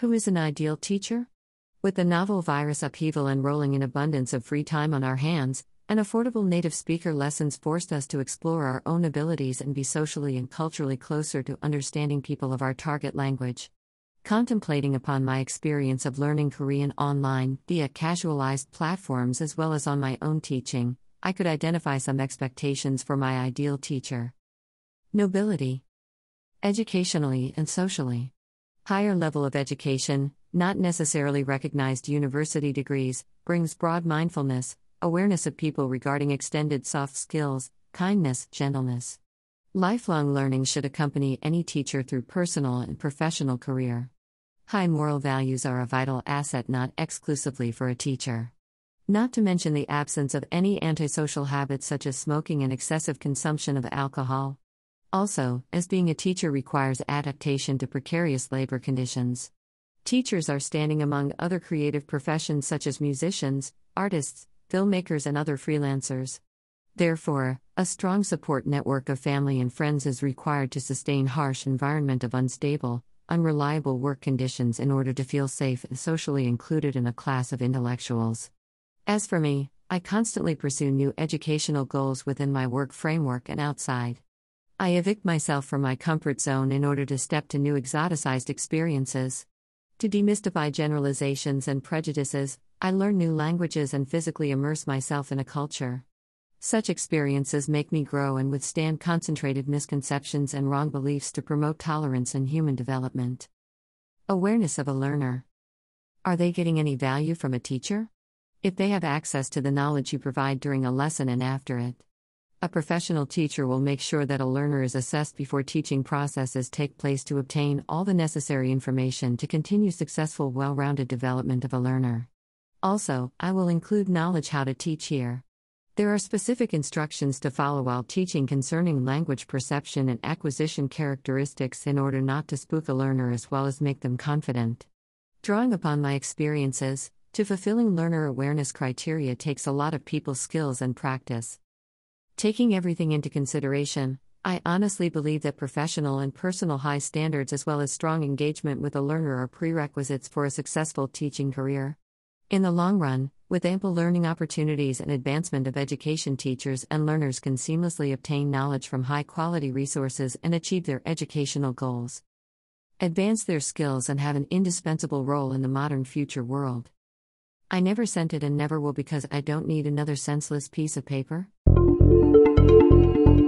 Who is an ideal teacher? With the novel virus upheaval and rolling in abundance of free time on our hands, and affordable native speaker lessons forced us to explore our own abilities and be socially and culturally closer to understanding people of our target language. Contemplating upon my experience of learning Korean online via casualized platforms as well as on my own teaching, I could identify some expectations for my ideal teacher. Nobility. Educationally and socially. Higher level of education, not necessarily recognized university degrees, brings broad mindfulness, awareness of people regarding extended soft skills, kindness, gentleness. Lifelong learning should accompany any teacher through personal and professional career. High moral values are a vital asset not exclusively for a teacher. Not to mention the absence of any antisocial habits such as smoking and excessive consumption of alcohol. Also, as being a teacher requires adaptation to precarious labor conditions. Teachers are standing among other creative professions such as musicians, artists, filmmakers, and other freelancers. Therefore, a strong support network of family and friends is required to sustain harsh environment of unstable, unreliable work conditions in order to feel safe and socially included in a class of intellectuals. As for me, I constantly pursue new educational goals within my work framework and outside. I evict myself from my comfort zone in order to step to new exoticized experiences. To demystify generalizations and prejudices, I learn new languages and physically immerse myself in a culture. Such experiences make me grow and withstand concentrated misconceptions and wrong beliefs to promote tolerance and human development. Awareness of a learner. Are they getting any value from a teacher? If they have access to the knowledge you provide during a lesson and after it. A professional teacher will make sure that a learner is assessed before teaching processes take place to obtain all the necessary information to continue successful, well rounded development of a learner. Also, I will include knowledge how to teach here. There are specific instructions to follow while teaching concerning language perception and acquisition characteristics in order not to spook a learner as well as make them confident. Drawing upon my experiences, to fulfilling learner awareness criteria takes a lot of people skills and practice. Taking everything into consideration, I honestly believe that professional and personal high standards as well as strong engagement with a learner are prerequisites for a successful teaching career. In the long run, with ample learning opportunities and advancement of education, teachers and learners can seamlessly obtain knowledge from high quality resources and achieve their educational goals. Advance their skills and have an indispensable role in the modern future world. I never sent it and never will because I don't need another senseless piece of paper. Música